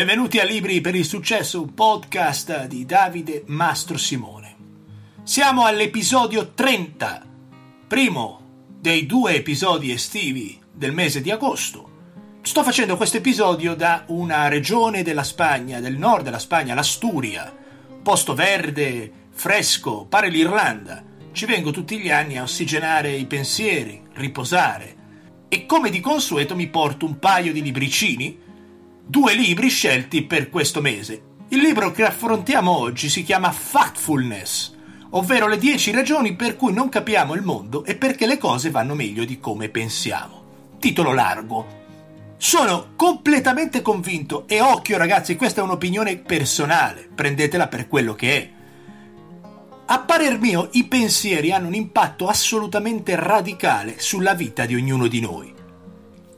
Benvenuti a Libri per il Successo, un podcast di Davide Mastro Simone. Siamo all'episodio 30, primo dei due episodi estivi del mese di agosto. Sto facendo questo episodio da una regione della Spagna, del nord della Spagna, l'Asturia, posto verde, fresco, pare l'Irlanda. Ci vengo tutti gli anni a ossigenare i pensieri, riposare. E come di consueto mi porto un paio di libricini due libri scelti per questo mese. Il libro che affrontiamo oggi si chiama Factfulness, ovvero le 10 ragioni per cui non capiamo il mondo e perché le cose vanno meglio di come pensiamo. Titolo largo. Sono completamente convinto e occhio ragazzi, questa è un'opinione personale, prendetela per quello che è. A parer mio i pensieri hanno un impatto assolutamente radicale sulla vita di ognuno di noi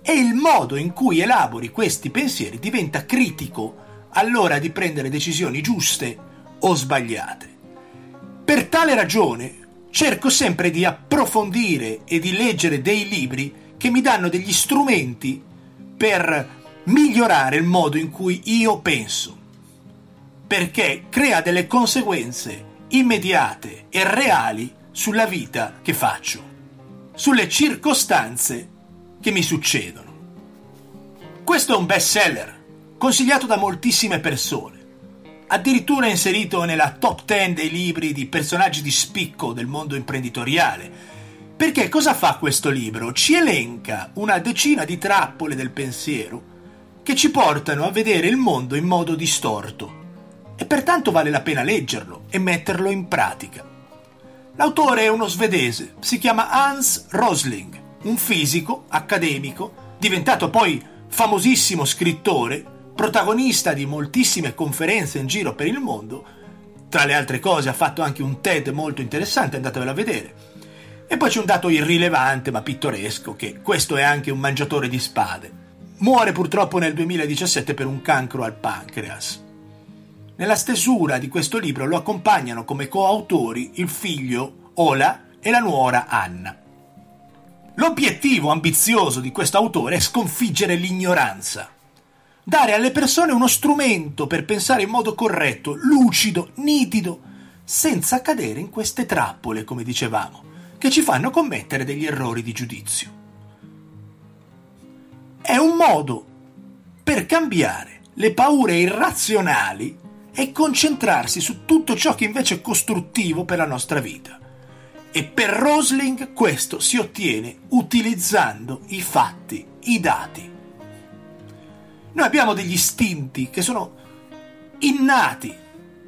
e il modo in cui elabori questi pensieri diventa critico all'ora di prendere decisioni giuste o sbagliate. Per tale ragione cerco sempre di approfondire e di leggere dei libri che mi danno degli strumenti per migliorare il modo in cui io penso, perché crea delle conseguenze immediate e reali sulla vita che faccio, sulle circostanze che mi succedono. Questo è un best seller, consigliato da moltissime persone, addirittura inserito nella top 10 dei libri di personaggi di spicco del mondo imprenditoriale. Perché cosa fa questo libro? Ci elenca una decina di trappole del pensiero che ci portano a vedere il mondo in modo distorto e pertanto vale la pena leggerlo e metterlo in pratica. L'autore è uno svedese, si chiama Hans Rosling un fisico, accademico, diventato poi famosissimo scrittore, protagonista di moltissime conferenze in giro per il mondo, tra le altre cose ha fatto anche un TED molto interessante, andatevelo a vedere. E poi c'è un dato irrilevante ma pittoresco, che questo è anche un mangiatore di spade. Muore purtroppo nel 2017 per un cancro al pancreas. Nella stesura di questo libro lo accompagnano come coautori il figlio Ola e la nuora Anna. L'obiettivo ambizioso di questo autore è sconfiggere l'ignoranza, dare alle persone uno strumento per pensare in modo corretto, lucido, nitido, senza cadere in queste trappole, come dicevamo, che ci fanno commettere degli errori di giudizio. È un modo per cambiare le paure irrazionali e concentrarsi su tutto ciò che invece è costruttivo per la nostra vita. E per Rosling questo si ottiene utilizzando i fatti, i dati. Noi abbiamo degli istinti che sono innati,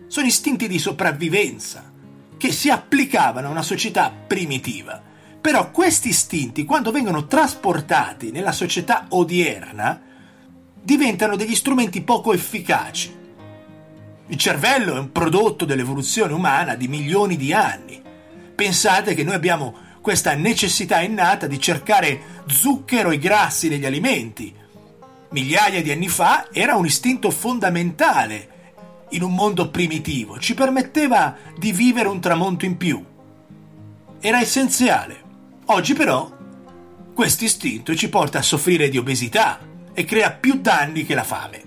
sono istinti di sopravvivenza, che si applicavano a una società primitiva. Però questi istinti, quando vengono trasportati nella società odierna, diventano degli strumenti poco efficaci. Il cervello è un prodotto dell'evoluzione umana di milioni di anni Pensate che noi abbiamo questa necessità innata di cercare zucchero e grassi negli alimenti. Migliaia di anni fa era un istinto fondamentale in un mondo primitivo, ci permetteva di vivere un tramonto in più. Era essenziale. Oggi però questo istinto ci porta a soffrire di obesità e crea più danni che la fame.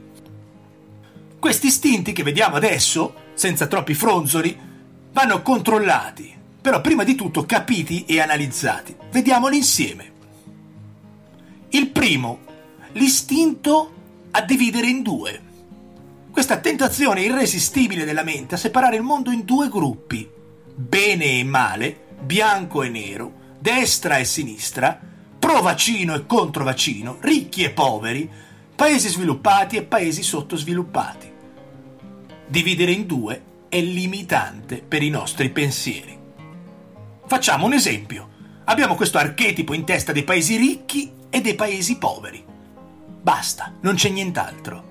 Questi istinti che vediamo adesso, senza troppi fronzoli, vanno controllati, però prima di tutto capiti e analizzati. Vediamoli insieme. Il primo, l'istinto a dividere in due. Questa tentazione irresistibile della mente a separare il mondo in due gruppi, bene e male, bianco e nero, destra e sinistra, pro vaccino e contro vaccino, ricchi e poveri, paesi sviluppati e paesi sottosviluppati. Dividere in due è limitante per i nostri pensieri. Facciamo un esempio. Abbiamo questo archetipo in testa dei paesi ricchi e dei paesi poveri. Basta, non c'è nient'altro.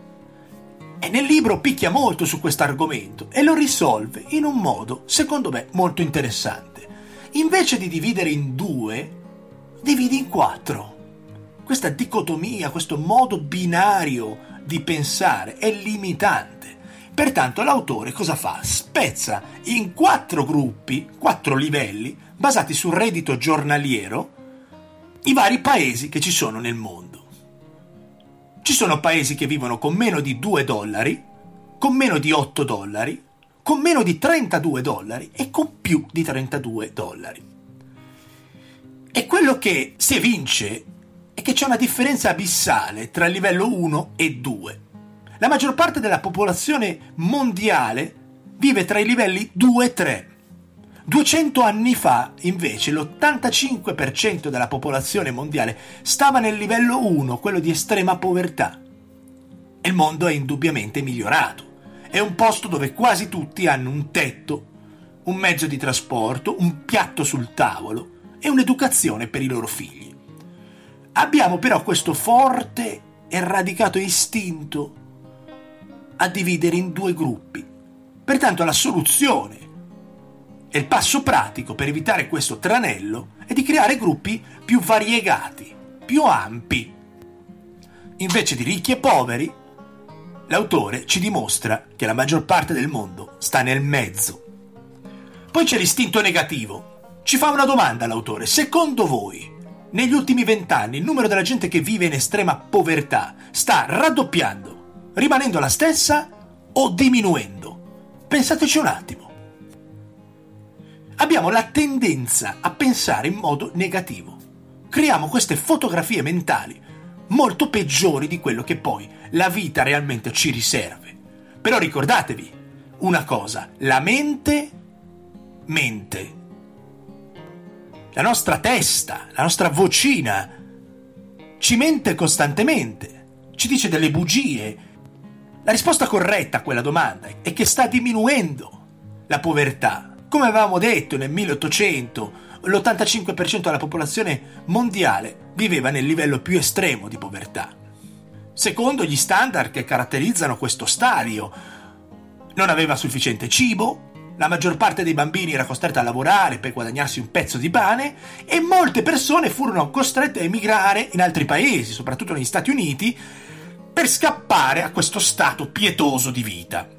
E nel libro picchia molto su questo argomento e lo risolve in un modo, secondo me, molto interessante. Invece di dividere in due, dividi in quattro. Questa dicotomia, questo modo binario di pensare è limitante. Pertanto l'autore cosa fa? Spezza in quattro gruppi, quattro livelli, basati sul reddito giornaliero, i vari paesi che ci sono nel mondo. Ci sono paesi che vivono con meno di 2 dollari, con meno di 8 dollari, con meno di 32 dollari e con più di 32 dollari. E quello che si evince è che c'è una differenza abissale tra il livello 1 e 2. La maggior parte della popolazione mondiale vive tra i livelli 2 e 3. 200 anni fa, invece, l'85% della popolazione mondiale stava nel livello 1, quello di estrema povertà. Il mondo è indubbiamente migliorato. È un posto dove quasi tutti hanno un tetto, un mezzo di trasporto, un piatto sul tavolo e un'educazione per i loro figli. Abbiamo però questo forte e radicato istinto a dividere in due gruppi. Pertanto la soluzione e il passo pratico per evitare questo tranello è di creare gruppi più variegati, più ampi. Invece di ricchi e poveri, l'autore ci dimostra che la maggior parte del mondo sta nel mezzo. Poi c'è l'istinto negativo. Ci fa una domanda l'autore. Secondo voi, negli ultimi vent'anni il numero della gente che vive in estrema povertà sta raddoppiando, rimanendo la stessa o diminuendo? Pensateci un attimo abbiamo la tendenza a pensare in modo negativo. Creiamo queste fotografie mentali molto peggiori di quello che poi la vita realmente ci riserve. Però ricordatevi una cosa, la mente mente. La nostra testa, la nostra vocina ci mente costantemente, ci dice delle bugie. La risposta corretta a quella domanda è che sta diminuendo la povertà, come avevamo detto nel 1800, l'85% della popolazione mondiale viveva nel livello più estremo di povertà. Secondo gli standard che caratterizzano questo stadio, non aveva sufficiente cibo, la maggior parte dei bambini era costretta a lavorare per guadagnarsi un pezzo di pane e molte persone furono costrette a emigrare in altri paesi, soprattutto negli Stati Uniti, per scappare a questo stato pietoso di vita.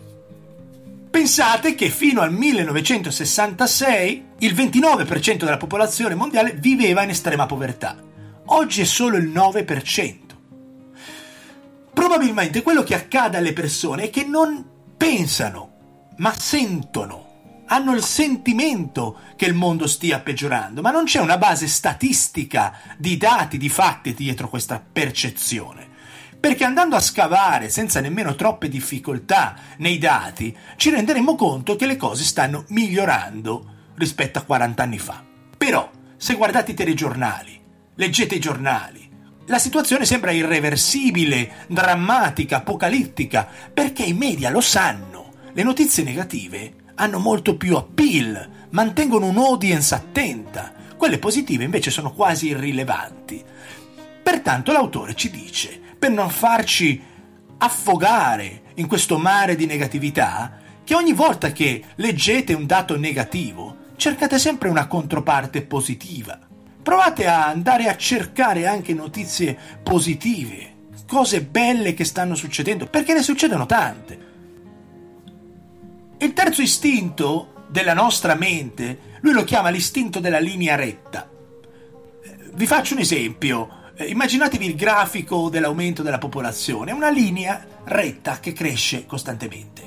Pensate che fino al 1966 il 29% della popolazione mondiale viveva in estrema povertà. Oggi è solo il 9%. Probabilmente quello che accade alle persone è che non pensano, ma sentono. Hanno il sentimento che il mondo stia peggiorando, ma non c'è una base statistica di dati, di fatti dietro questa percezione. Perché andando a scavare senza nemmeno troppe difficoltà nei dati, ci renderemo conto che le cose stanno migliorando rispetto a 40 anni fa. Però, se guardate i telegiornali, leggete i giornali, la situazione sembra irreversibile, drammatica, apocalittica, perché i media lo sanno. Le notizie negative hanno molto più appeal, mantengono un'audience attenta. Quelle positive invece sono quasi irrilevanti. Pertanto l'autore ci dice per non farci affogare in questo mare di negatività, che ogni volta che leggete un dato negativo, cercate sempre una controparte positiva. Provate a andare a cercare anche notizie positive, cose belle che stanno succedendo, perché ne succedono tante. Il terzo istinto della nostra mente, lui lo chiama l'istinto della linea retta. Vi faccio un esempio. Eh, immaginatevi il grafico dell'aumento della popolazione, una linea retta che cresce costantemente.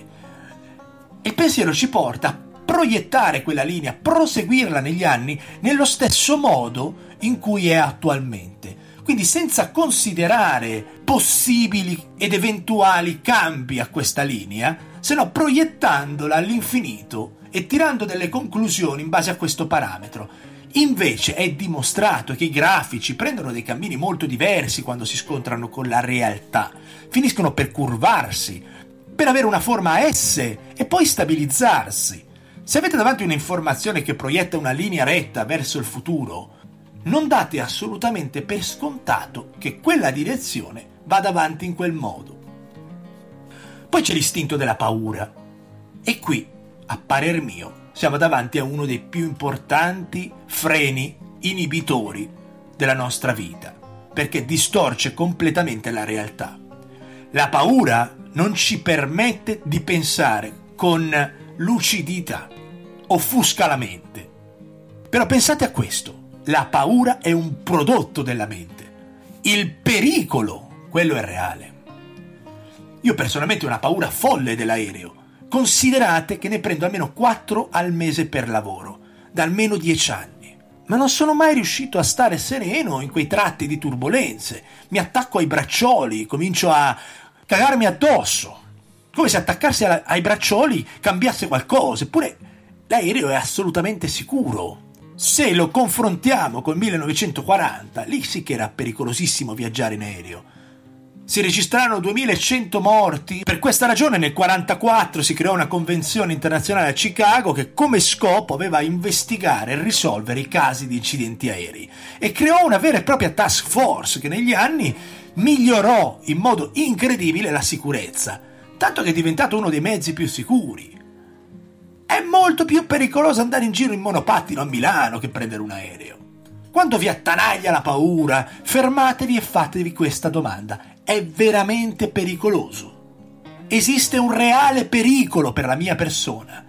Il pensiero ci porta a proiettare quella linea, proseguirla negli anni nello stesso modo in cui è attualmente. Quindi senza considerare possibili ed eventuali cambi a questa linea, se no proiettandola all'infinito e tirando delle conclusioni in base a questo parametro. Invece è dimostrato che i grafici prendono dei cammini molto diversi quando si scontrano con la realtà, finiscono per curvarsi, per avere una forma S e poi stabilizzarsi. Se avete davanti un'informazione che proietta una linea retta verso il futuro, non date assolutamente per scontato che quella direzione vada avanti in quel modo. Poi c'è l'istinto della paura. E qui, a parer mio, siamo davanti a uno dei più importanti freni inibitori della nostra vita, perché distorce completamente la realtà. La paura non ci permette di pensare con lucidità, offusca la mente. Però pensate a questo, la paura è un prodotto della mente, il pericolo, quello è reale. Io personalmente ho una paura folle dell'aereo. Considerate che ne prendo almeno 4 al mese per lavoro, da almeno 10 anni. Ma non sono mai riuscito a stare sereno in quei tratti di turbulenze. Mi attacco ai braccioli, comincio a cagarmi addosso. Come se attaccarsi ai braccioli cambiasse qualcosa. Eppure l'aereo è assolutamente sicuro. Se lo confrontiamo col 1940, lì sì che era pericolosissimo viaggiare in aereo. Si registrarono 2100 morti. Per questa ragione nel 1944 si creò una convenzione internazionale a Chicago che come scopo aveva investigare e risolvere i casi di incidenti aerei e creò una vera e propria task force che negli anni migliorò in modo incredibile la sicurezza, tanto che è diventato uno dei mezzi più sicuri. È molto più pericoloso andare in giro in monopattino a Milano che prendere un aereo. Quando vi attanaglia la paura, fermatevi e fatevi questa domanda. È veramente pericoloso? Esiste un reale pericolo per la mia persona?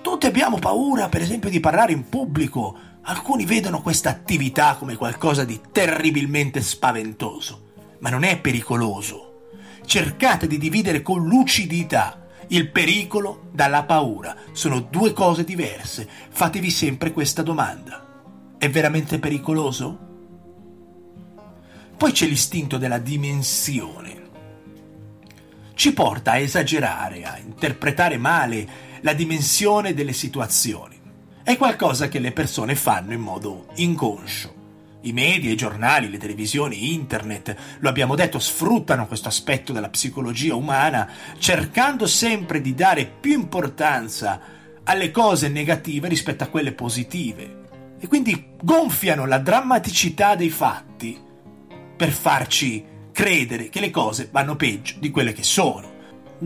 Tutti abbiamo paura, per esempio, di parlare in pubblico. Alcuni vedono questa attività come qualcosa di terribilmente spaventoso, ma non è pericoloso. Cercate di dividere con lucidità il pericolo dalla paura sono due cose diverse. Fatevi sempre questa domanda. È veramente pericoloso? Poi c'è l'istinto della dimensione. Ci porta a esagerare, a interpretare male la dimensione delle situazioni. È qualcosa che le persone fanno in modo inconscio. I media, i giornali, le televisioni, internet, lo abbiamo detto, sfruttano questo aspetto della psicologia umana cercando sempre di dare più importanza alle cose negative rispetto a quelle positive e quindi gonfiano la drammaticità dei fatti per farci credere che le cose vanno peggio di quelle che sono.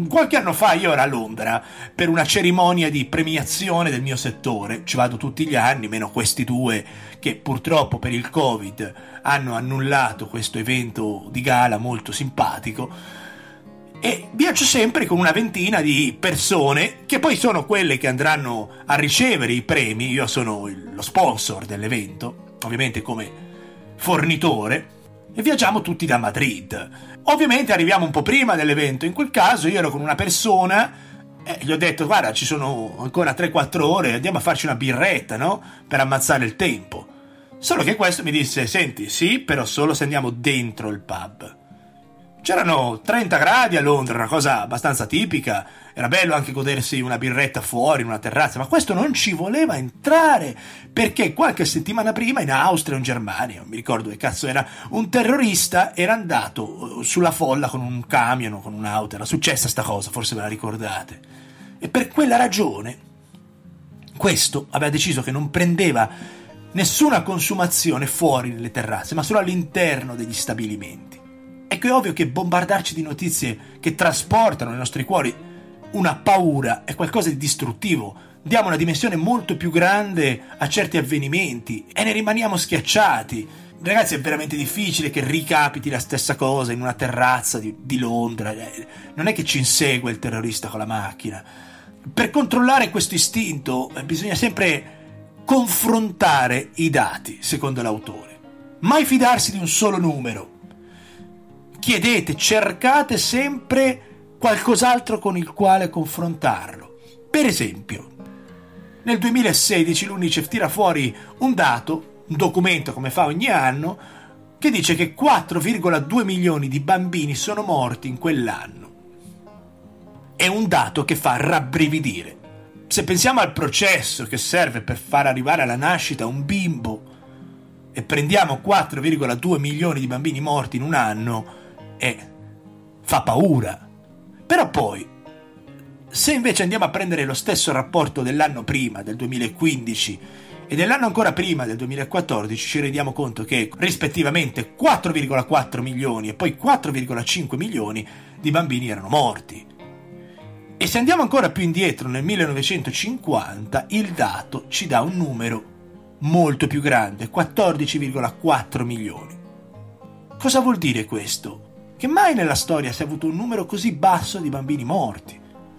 Qualche anno fa io ero a Londra per una cerimonia di premiazione del mio settore, ci vado tutti gli anni, meno questi due che purtroppo per il Covid hanno annullato questo evento di gala molto simpatico. E viaggio sempre con una ventina di persone che poi sono quelle che andranno a ricevere i premi. Io sono lo sponsor dell'evento, ovviamente come fornitore e viaggiamo tutti da Madrid. Ovviamente arriviamo un po' prima dell'evento, in quel caso io ero con una persona e gli ho detto guarda ci sono ancora 3-4 ore, andiamo a farci una birretta, no? Per ammazzare il tempo. Solo che questo mi disse senti sì, però solo se andiamo dentro il pub. C'erano 30 gradi a Londra, una cosa abbastanza tipica. Era bello anche godersi una birretta fuori in una terrazza, ma questo non ci voleva entrare perché qualche settimana prima in Austria o in Germania, non mi ricordo che cazzo era, un terrorista era andato uh, sulla folla con un camion o con un'auto. Era successa sta cosa, forse ve la ricordate. E per quella ragione, questo aveva deciso che non prendeva nessuna consumazione fuori nelle terrazze, ma solo all'interno degli stabilimenti. Ecco, è ovvio che bombardarci di notizie che trasportano nei nostri cuori una paura è qualcosa di distruttivo. Diamo una dimensione molto più grande a certi avvenimenti e ne rimaniamo schiacciati. Ragazzi, è veramente difficile che ricapiti la stessa cosa in una terrazza di, di Londra. Eh, non è che ci insegue il terrorista con la macchina. Per controllare questo istinto eh, bisogna sempre confrontare i dati, secondo l'autore. Mai fidarsi di un solo numero chiedete, cercate sempre qualcos'altro con il quale confrontarlo. Per esempio, nel 2016 l'UNICEF tira fuori un dato, un documento come fa ogni anno, che dice che 4,2 milioni di bambini sono morti in quell'anno. È un dato che fa rabbrividire. Se pensiamo al processo che serve per far arrivare alla nascita un bimbo e prendiamo 4,2 milioni di bambini morti in un anno, e fa paura. Però poi, se invece andiamo a prendere lo stesso rapporto dell'anno prima, del 2015, e dell'anno ancora prima, del 2014, ci rendiamo conto che rispettivamente 4,4 milioni e poi 4,5 milioni di bambini erano morti. E se andiamo ancora più indietro, nel 1950, il dato ci dà un numero molto più grande, 14,4 milioni. Cosa vuol dire questo? Che mai nella storia si è avuto un numero così basso di bambini morti.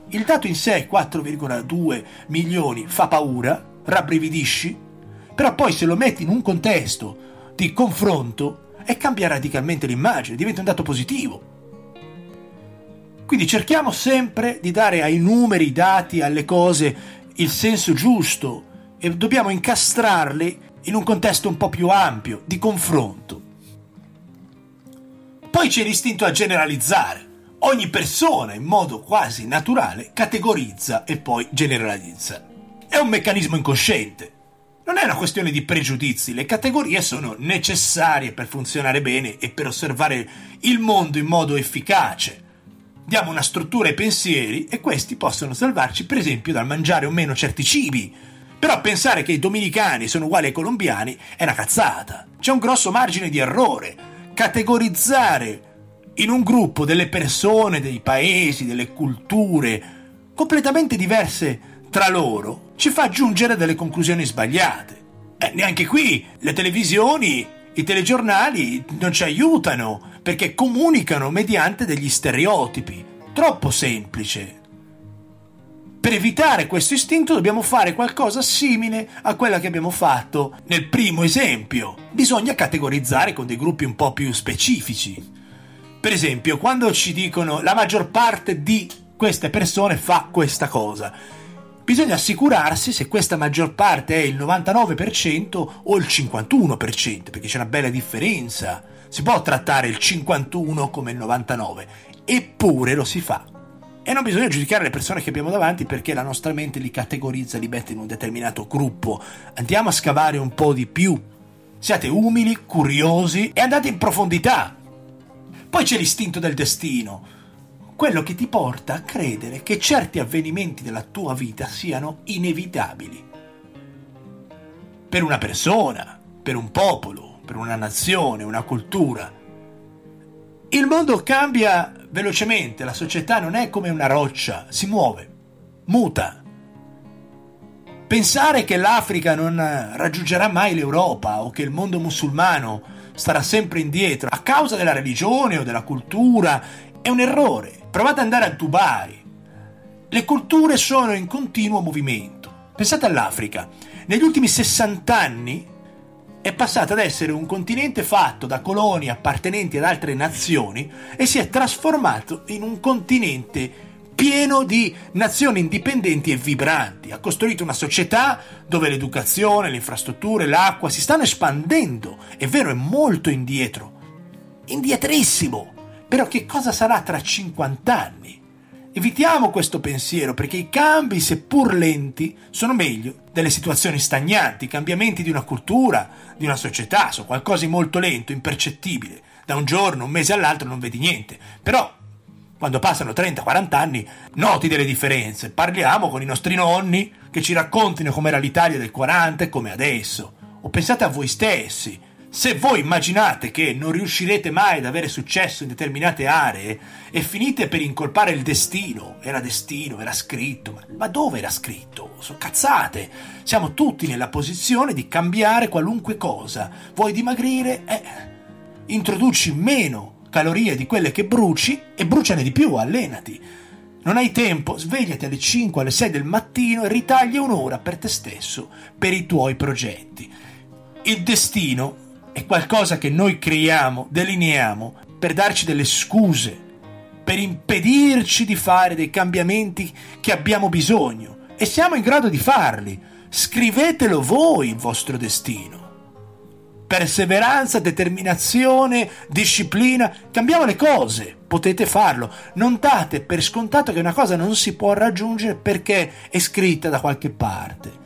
Il dato in sé, 4,2 milioni, fa paura, rabbrividisci, però poi se lo metti in un contesto di confronto e cambia radicalmente l'immagine, diventa un dato positivo. Quindi cerchiamo sempre di dare ai numeri, ai dati, alle cose il senso giusto e dobbiamo incastrarli in un contesto un po' più ampio, di confronto. Poi c'è l'istinto a generalizzare. Ogni persona, in modo quasi naturale, categorizza e poi generalizza. È un meccanismo incosciente. Non è una questione di pregiudizi, le categorie sono necessarie per funzionare bene e per osservare il mondo in modo efficace. Diamo una struttura ai pensieri e questi possono salvarci per esempio dal mangiare o meno certi cibi. Però pensare che i dominicani sono uguali ai colombiani è una cazzata. C'è un grosso margine di errore. Categorizzare in un gruppo delle persone, dei paesi, delle culture completamente diverse tra loro ci fa giungere delle conclusioni sbagliate. E neanche qui le televisioni, i telegiornali non ci aiutano perché comunicano mediante degli stereotipi. Troppo semplice. Per evitare questo istinto dobbiamo fare qualcosa simile a quella che abbiamo fatto nel primo esempio. Bisogna categorizzare con dei gruppi un po' più specifici. Per esempio, quando ci dicono la maggior parte di queste persone fa questa cosa, bisogna assicurarsi se questa maggior parte è il 99% o il 51%, perché c'è una bella differenza. Si può trattare il 51 come il 99, eppure lo si fa. E non bisogna giudicare le persone che abbiamo davanti perché la nostra mente li categorizza, li mette in un determinato gruppo. Andiamo a scavare un po' di più. Siate umili, curiosi e andate in profondità. Poi c'è l'istinto del destino quello che ti porta a credere che certi avvenimenti della tua vita siano inevitabili. Per una persona, per un popolo, per una nazione, una cultura. Il mondo cambia velocemente, la società non è come una roccia, si muove, muta. Pensare che l'Africa non raggiungerà mai l'Europa o che il mondo musulmano starà sempre indietro a causa della religione o della cultura è un errore. Provate ad andare a Dubai. Le culture sono in continuo movimento. Pensate all'Africa. Negli ultimi 60 anni è passata ad essere un continente fatto da colonie appartenenti ad altre nazioni e si è trasformato in un continente pieno di nazioni indipendenti e vibranti. Ha costruito una società dove l'educazione, le infrastrutture, l'acqua si stanno espandendo. È vero, è molto indietro. Indietrissimo. Però che cosa sarà tra 50 anni? Evitiamo questo pensiero perché i cambi, seppur lenti, sono meglio delle situazioni stagnanti, i cambiamenti di una cultura, di una società, sono qualcosa di molto lento, impercettibile. Da un giorno, un mese all'altro non vedi niente. Però, quando passano 30-40 anni, noti delle differenze. Parliamo con i nostri nonni che ci raccontino com'era l'Italia del 40 e come adesso. O pensate a voi stessi se voi immaginate che non riuscirete mai ad avere successo in determinate aree e finite per incolpare il destino, era destino, era scritto, ma, dove era scritto? Sono cazzate. Siamo tutti nella posizione di cambiare qualunque cosa. Vuoi dimagrire? Eh, introduci meno calorie di quelle che bruci e bruciane di più, allenati. Non hai tempo, svegliati alle 5, alle 6 del mattino e ritaglia un'ora per te stesso, per i tuoi progetti. Il destino è qualcosa che noi creiamo, delineiamo per darci delle scuse, per impedirci di fare dei cambiamenti che abbiamo bisogno e siamo in grado di farli. Scrivetelo voi il vostro destino. Perseveranza, determinazione, disciplina, cambiamo le cose, potete farlo. Non date per scontato che una cosa non si può raggiungere perché è scritta da qualche parte.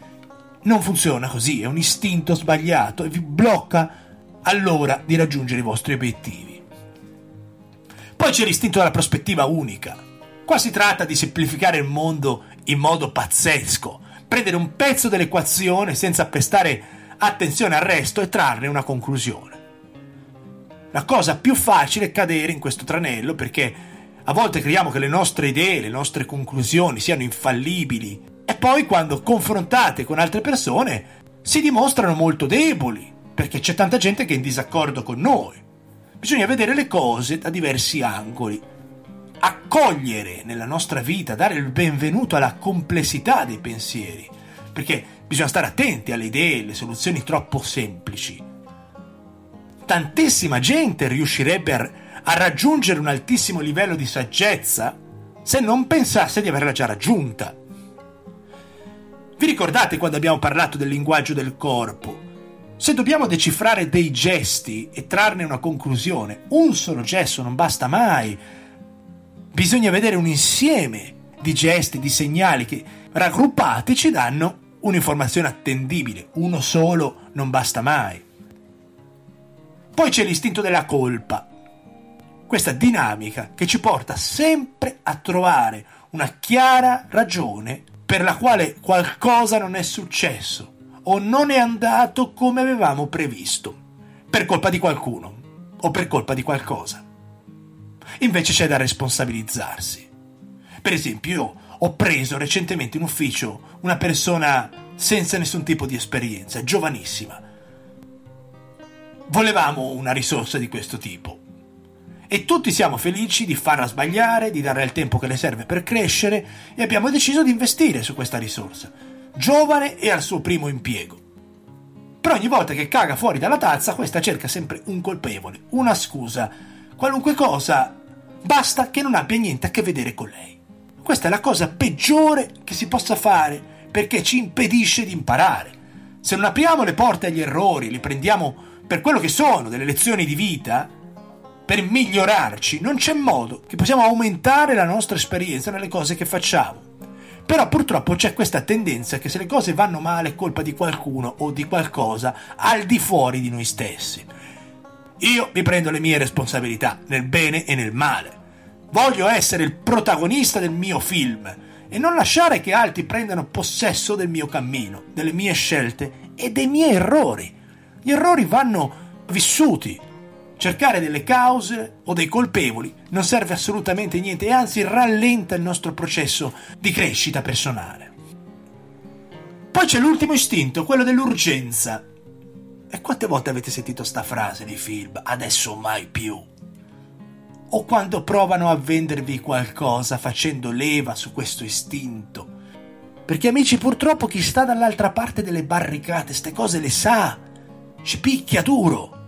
Non funziona così, è un istinto sbagliato e vi blocca allora di raggiungere i vostri obiettivi. Poi c'è l'istinto della prospettiva unica. Qua si tratta di semplificare il mondo in modo pazzesco, prendere un pezzo dell'equazione senza prestare attenzione al resto e trarne una conclusione. La cosa più facile è cadere in questo tranello perché a volte crediamo che le nostre idee, le nostre conclusioni siano infallibili e poi quando confrontate con altre persone si dimostrano molto deboli perché c'è tanta gente che è in disaccordo con noi. Bisogna vedere le cose da diversi angoli, accogliere nella nostra vita, dare il benvenuto alla complessità dei pensieri, perché bisogna stare attenti alle idee, alle soluzioni troppo semplici. Tantissima gente riuscirebbe a, a raggiungere un altissimo livello di saggezza se non pensasse di averla già raggiunta. Vi ricordate quando abbiamo parlato del linguaggio del corpo? Se dobbiamo decifrare dei gesti e trarne una conclusione, un solo gesto non basta mai. Bisogna vedere un insieme di gesti, di segnali che raggruppati ci danno un'informazione attendibile. Uno solo non basta mai. Poi c'è l'istinto della colpa. Questa dinamica che ci porta sempre a trovare una chiara ragione per la quale qualcosa non è successo o non è andato come avevamo previsto, per colpa di qualcuno o per colpa di qualcosa. Invece c'è da responsabilizzarsi. Per esempio, io ho preso recentemente in ufficio una persona senza nessun tipo di esperienza, giovanissima. Volevamo una risorsa di questo tipo. E tutti siamo felici di farla sbagliare, di darle il tempo che le serve per crescere e abbiamo deciso di investire su questa risorsa. Giovane e al suo primo impiego. Però ogni volta che caga fuori dalla tazza, questa cerca sempre un colpevole, una scusa, qualunque cosa, basta che non abbia niente a che vedere con lei. Questa è la cosa peggiore che si possa fare perché ci impedisce di imparare. Se non apriamo le porte agli errori, li prendiamo per quello che sono, delle lezioni di vita, per migliorarci, non c'è modo che possiamo aumentare la nostra esperienza nelle cose che facciamo. Però purtroppo c'è questa tendenza che se le cose vanno male è colpa di qualcuno o di qualcosa al di fuori di noi stessi. Io mi prendo le mie responsabilità, nel bene e nel male. Voglio essere il protagonista del mio film e non lasciare che altri prendano possesso del mio cammino, delle mie scelte e dei miei errori. Gli errori vanno vissuti. Cercare delle cause o dei colpevoli non serve assolutamente niente e anzi rallenta il nostro processo di crescita personale. Poi c'è l'ultimo istinto, quello dell'urgenza. E quante volte avete sentito sta frase nei film? Adesso mai più o quando provano a vendervi qualcosa facendo leva su questo istinto. Perché amici, purtroppo chi sta dall'altra parte delle barricate, ste cose le sa, ci picchia duro.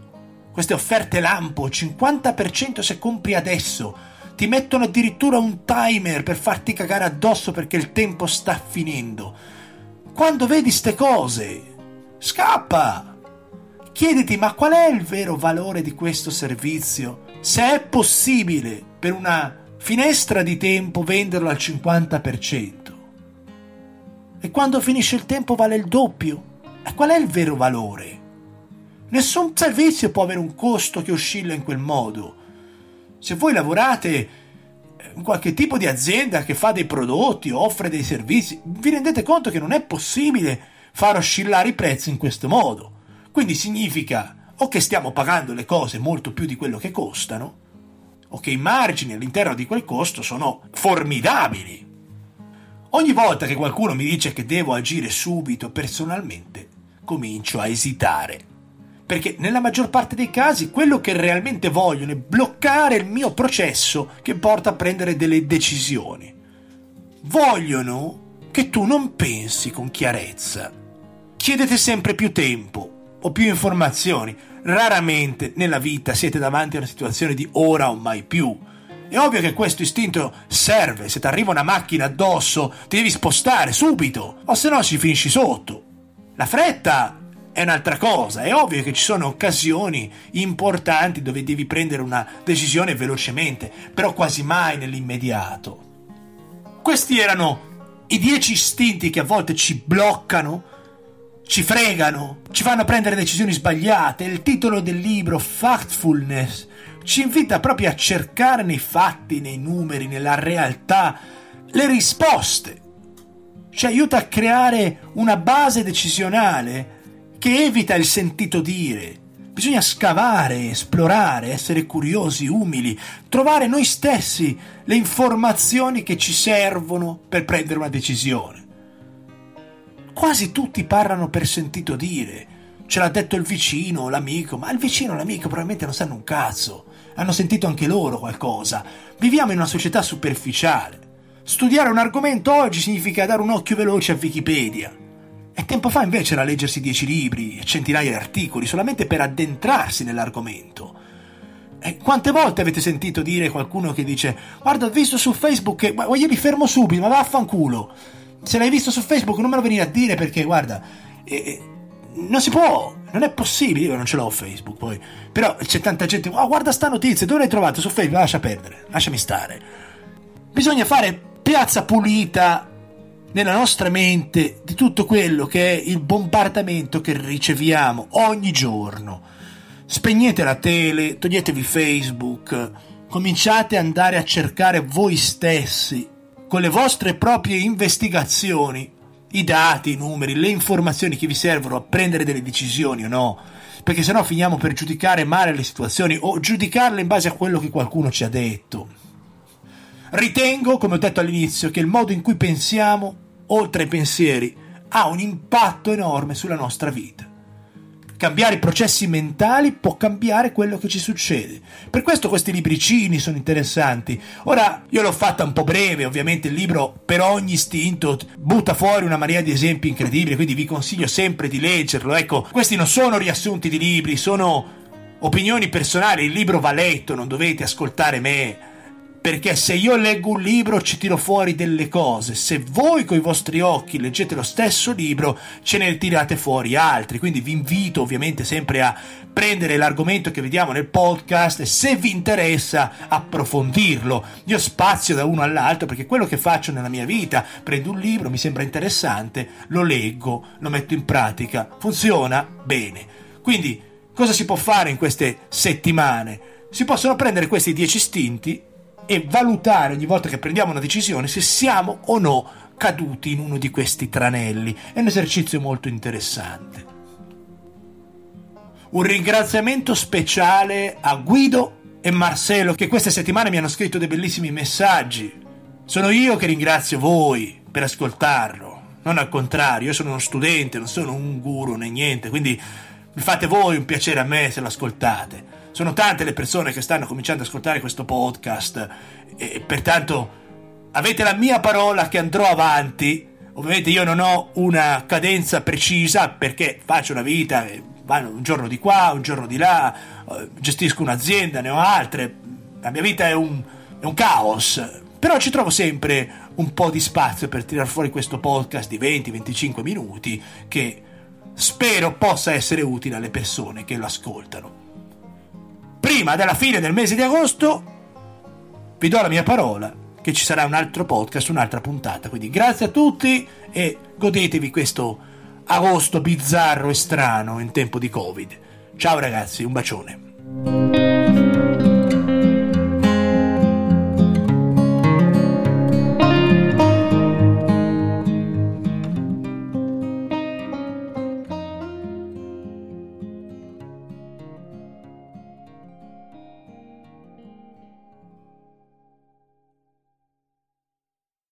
Queste offerte lampo, 50% se compri adesso, ti mettono addirittura un timer per farti cagare addosso perché il tempo sta finendo. Quando vedi ste cose, scappa! Chiediti ma qual è il vero valore di questo servizio? se è possibile per una finestra di tempo venderlo al 50%. E quando finisce il tempo vale il doppio. E qual è il vero valore? Nessun servizio può avere un costo che oscilla in quel modo. Se voi lavorate in qualche tipo di azienda che fa dei prodotti, offre dei servizi, vi rendete conto che non è possibile far oscillare i prezzi in questo modo. Quindi significa o che stiamo pagando le cose molto più di quello che costano, o che i margini all'interno di quel costo sono formidabili. Ogni volta che qualcuno mi dice che devo agire subito personalmente, comincio a esitare. Perché nella maggior parte dei casi quello che realmente vogliono è bloccare il mio processo che porta a prendere delle decisioni. Vogliono che tu non pensi con chiarezza. Chiedete sempre più tempo, o più informazioni. Raramente nella vita siete davanti a una situazione di ora o mai più. È ovvio che questo istinto serve, se ti arriva una macchina addosso ti devi spostare subito, o se no ci finisci sotto. La fretta è un'altra cosa, è ovvio che ci sono occasioni importanti dove devi prendere una decisione velocemente, però quasi mai nell'immediato. Questi erano i dieci istinti che a volte ci bloccano ci fregano, ci fanno prendere decisioni sbagliate. Il titolo del libro, Factfulness, ci invita proprio a cercare nei fatti, nei numeri, nella realtà, le risposte. Ci aiuta a creare una base decisionale che evita il sentito dire. Bisogna scavare, esplorare, essere curiosi, umili, trovare noi stessi le informazioni che ci servono per prendere una decisione quasi tutti parlano per sentito dire. Ce l'ha detto il vicino, l'amico, ma il vicino e l'amico probabilmente non sanno un cazzo. Hanno sentito anche loro qualcosa. Viviamo in una società superficiale. Studiare un argomento oggi significa dare un occhio veloce a Wikipedia. E tempo fa invece era leggersi dieci libri e centinaia di articoli solamente per addentrarsi nell'argomento. E quante volte avete sentito dire qualcuno che dice guarda ho visto su Facebook che ma io mi fermo subito, ma vaffanculo. Se l'hai visto su Facebook non me lo venire a dire perché guarda, eh, non si può, non è possibile, io non ce l'ho Facebook poi, però c'è tanta gente, oh, guarda sta notizia, dove l'hai trovata? Su Facebook? Lascia perdere, lasciami stare. Bisogna fare piazza pulita nella nostra mente di tutto quello che è il bombardamento che riceviamo ogni giorno. Spegnete la tele, toglietevi Facebook, cominciate ad andare a cercare voi stessi con le vostre proprie investigazioni i dati, i numeri, le informazioni che vi servono a prendere delle decisioni o no, perché sennò finiamo per giudicare male le situazioni o giudicarle in base a quello che qualcuno ci ha detto. Ritengo, come ho detto all'inizio, che il modo in cui pensiamo, oltre ai pensieri, ha un impatto enorme sulla nostra vita. Cambiare i processi mentali può cambiare quello che ci succede. Per questo questi libricini sono interessanti. Ora, io l'ho fatta un po' breve, ovviamente il libro per ogni istinto butta fuori una marea di esempi incredibili, quindi vi consiglio sempre di leggerlo. Ecco, questi non sono riassunti di libri, sono opinioni personali, il libro va letto, non dovete ascoltare me perché se io leggo un libro ci tiro fuori delle cose, se voi con i vostri occhi leggete lo stesso libro ce ne tirate fuori altri, quindi vi invito ovviamente sempre a prendere l'argomento che vediamo nel podcast e se vi interessa approfondirlo. Io spazio da uno all'altro perché quello che faccio nella mia vita, prendo un libro, mi sembra interessante, lo leggo, lo metto in pratica, funziona bene. Quindi cosa si può fare in queste settimane? Si possono prendere questi dieci istinti e valutare ogni volta che prendiamo una decisione se siamo o no caduti in uno di questi tranelli. È un esercizio molto interessante. Un ringraziamento speciale a Guido e Marcello che queste settimane mi hanno scritto dei bellissimi messaggi. Sono io che ringrazio voi per ascoltarlo, non al contrario, io sono uno studente, non sono un guru né niente, quindi fate voi un piacere a me se lo ascoltate. Sono tante le persone che stanno cominciando ad ascoltare questo podcast e pertanto avete la mia parola che andrò avanti. Ovviamente io non ho una cadenza precisa perché faccio una vita, un giorno di qua, un giorno di là, eh, gestisco un'azienda, ne ho altre. La mia vita è un, è un caos, però ci trovo sempre un po' di spazio per tirar fuori questo podcast di 20-25 minuti che spero possa essere utile alle persone che lo ascoltano prima della fine del mese di agosto vi do la mia parola che ci sarà un altro podcast, un'altra puntata. Quindi grazie a tutti e godetevi questo agosto bizzarro e strano in tempo di Covid. Ciao ragazzi, un bacione.